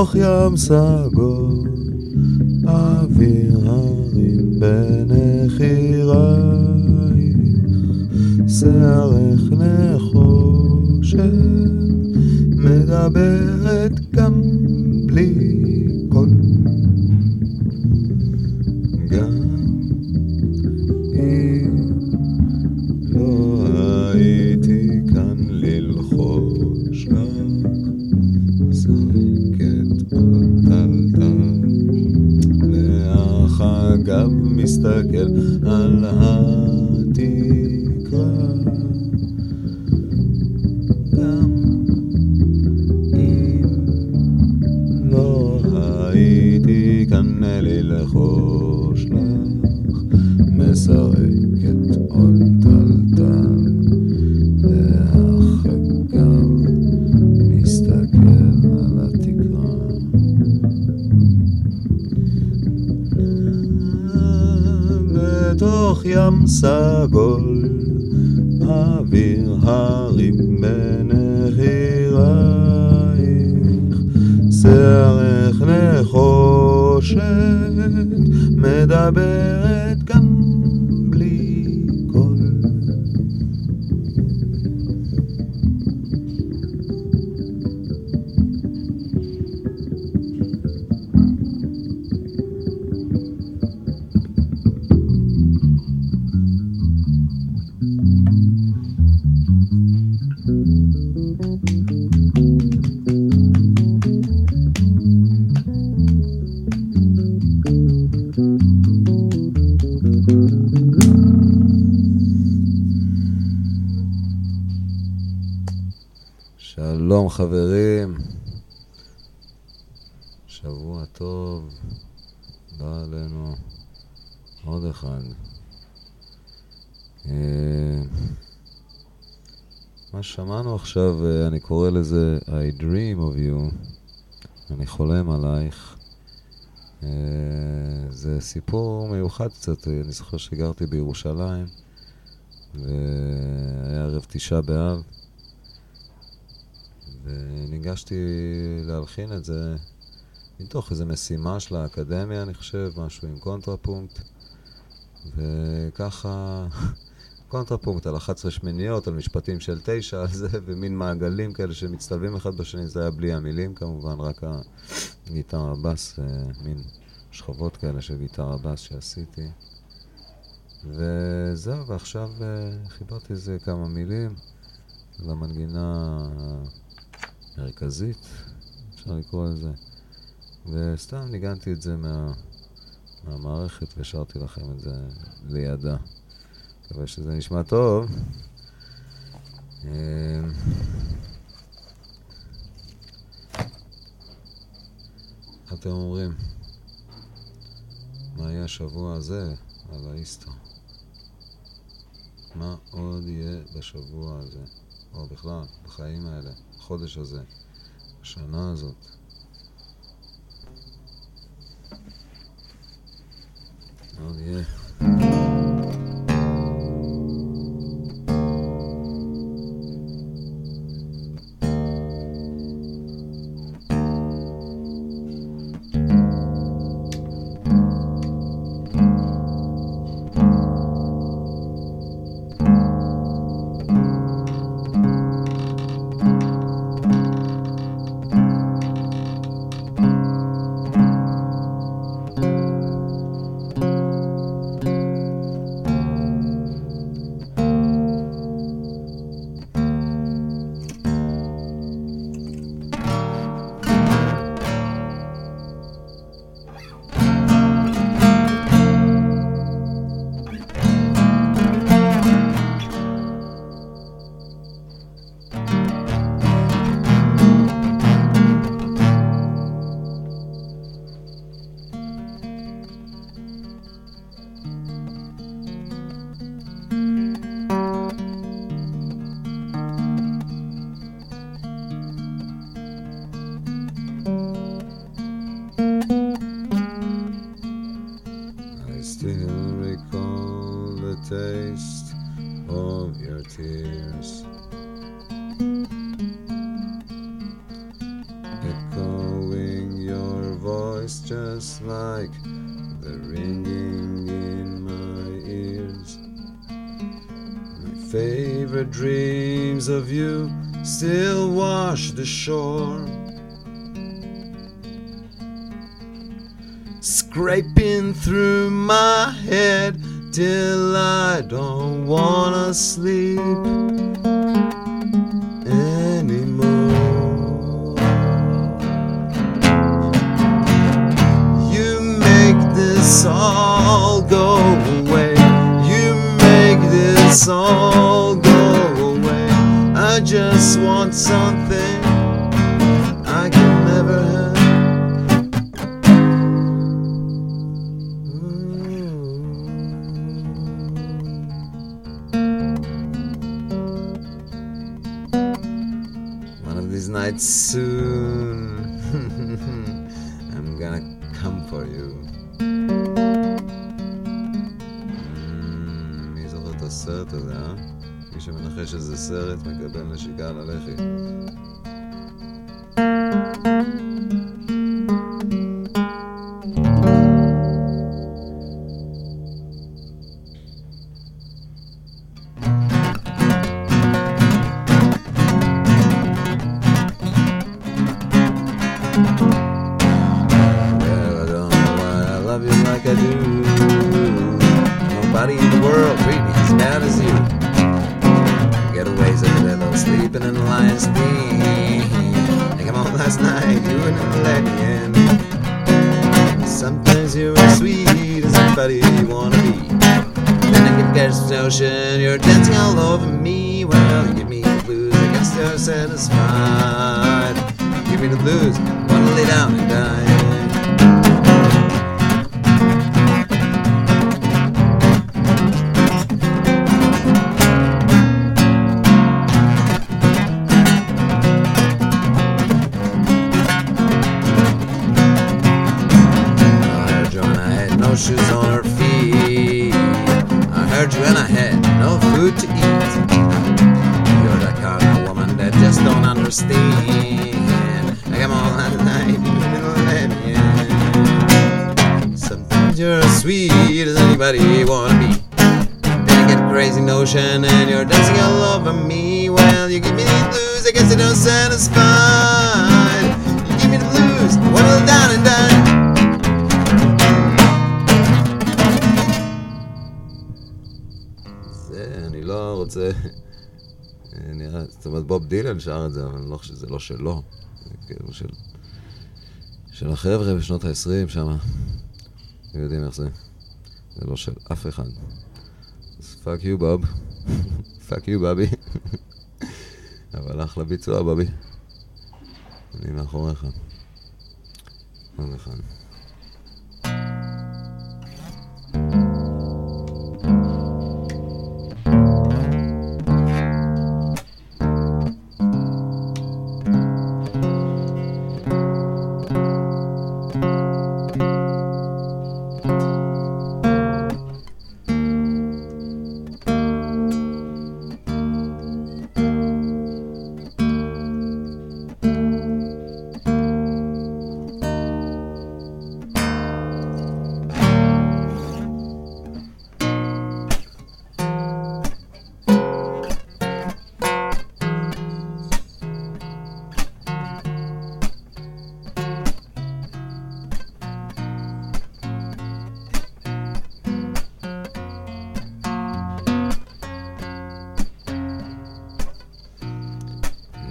בתוך ים סגול, אוויר הרים בנחירייך, שערך נחושת, מדברת good. Allah. ים סגול, אוויר הרים בנחירייך, שערך נחושת, מדברת שלום חברים, שבוע טוב, בא עלינו עוד אחד. אה, מה ששמענו עכשיו, אה, אני קורא לזה I dream of you, אני חולם עלייך. אה, זה סיפור מיוחד קצת, אני זוכר שגרתי בירושלים, והיה ערב תשעה באב. וניגשתי להלחין את זה מתוך איזו משימה של האקדמיה, אני חושב, משהו עם קונטרפונקט. וככה, קונטרפונקט על 11 שמיניות, על משפטים של תשע, על זה, ומין מעגלים כאלה שמצטלבים אחד בשני, זה היה בלי המילים כמובן, רק הגיטרה בס, אה, מין שכבות כאלה של גיטרה בס שעשיתי. וזהו, ועכשיו אה, חיברתי איזה כמה מילים למנגינה מרכזית, אפשר לקרוא לזה. וסתם ניגנתי את זה מה, מהמערכת והשארתי לכם את זה לידה. מקווה שזה נשמע טוב. אמ, אתם אומרים? מה יהיה השבוע הזה על האיסטר? מה עוד יהיה בשבוע הזה? או בכלל, בחיים האלה, בחודש הזה, בשנה הזאת. Still recall the taste of your tears. Echoing your voice just like the ringing in my ears. My favorite dreams of you still wash the shore. Scraping through my head till I don't wanna sleep anymore. You make this all go away. You make this all go away. I just want something soon, I'm gonna come for you. Mm, מי זוכר את הסרט הזה, אה? מי שמנחש איזה סרט מקבל נשיקה על הלחי. Love you like I do. Nobody in the world treat me as bad as you. Getaways over there, though, sleeping in the lion's den. I come home last night, you him let me in. Sometimes you're as sweet as anybody wanna be. Then I get catch the notion you're dancing all over me. Well, you give me the blues, I guess you're satisfied. Give me the blues, wanna lay down and die. understand. I come all that night in the middle of the night. Sometimes you're as sweet as anybody wanna be. Then you get a crazy notion and you're dancing all over me. Well, you give me the blues, I guess they don't satisfy. You give me the blues, wanna down and die. זה, אני לא רוצה... אה, נראה, זאת אומרת, בוב דילן שר את זה, אבל לא שזה לא שלו. זה כאילו של... של החבר'ה בשנות ה-20 שם. אתם יודעים איך זה. זה לא של אף אחד. אז fuck you בוב. fuck you בובי. אבל אחלה ביצוע, בובי. אני מאחוריך. עוד אחד.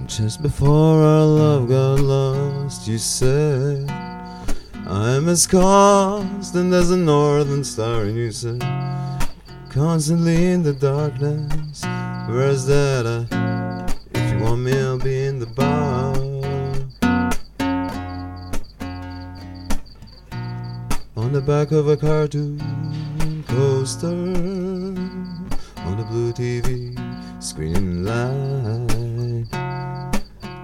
Just before our love got lost, you said, I'm as constant as a northern star, and you said, constantly in the darkness. Where's that? Uh, if you want me, I'll be in the bar. On the back of a cartoon coaster, on the blue TV screen light.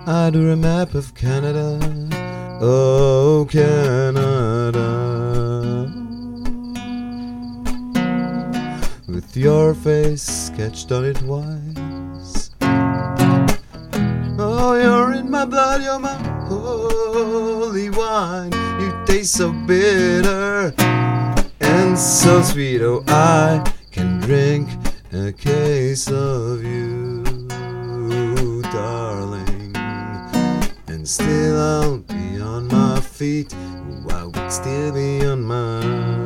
I drew a map of Canada. Oh, Canada. With your face sketched on it twice. Oh, you're in my blood, you're my holy wine. You taste so bitter and so sweet. Oh, I can drink a case of you, and still I'll be on my feet. I would still be on my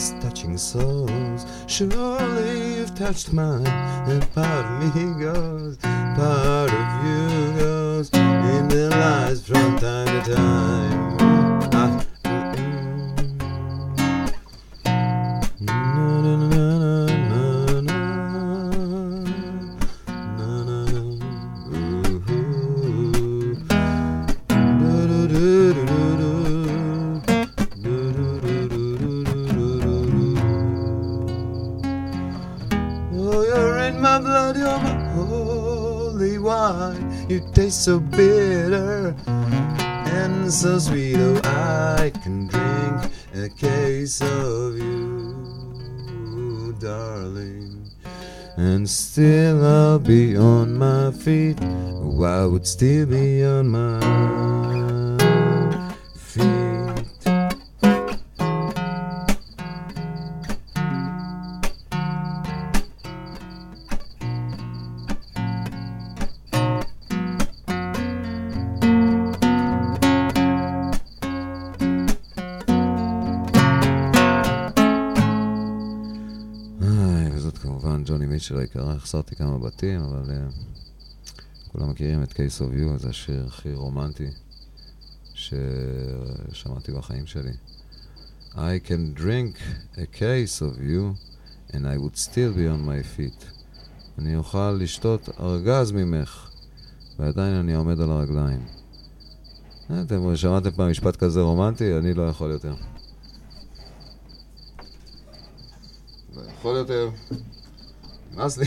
is touching souls. Surely you've touched mine. And part of me goes Part of you goes. In their lives from time to time You taste so bitter and so sweet. Oh, I can drink a case of you, darling. And still I'll be on my feet. Oh, I would still be on my מיטשל היקרה, החסרתי כמה בתים, אבל uh, כולם מכירים את Case of You, זה השיר הכי רומנטי ששמעתי בחיים שלי. I can drink a case of you and I would still be on my feet. אני אוכל לשתות ארגז ממך ועדיין אני עומד על הרגליים. אה, אתם שמעתם פעם משפט כזה רומנטי? אני לא יכול יותר. לא יכול יותר. נמאס לי.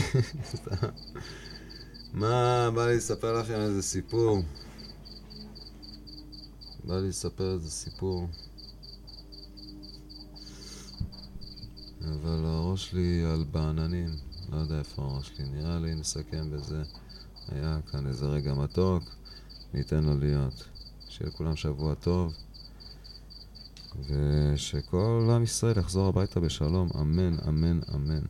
מה, בא לי לספר לכם איזה סיפור. בא לי לספר איזה סיפור. אבל הראש שלי על בעננים. לא יודע איפה הראש שלי. נראה לי נסכם בזה. היה כאן איזה רגע מתוק. ניתן לו להיות. שיהיה לכולם שבוע טוב. ושכל עם ישראל יחזור הביתה בשלום. אמן, אמן, אמן.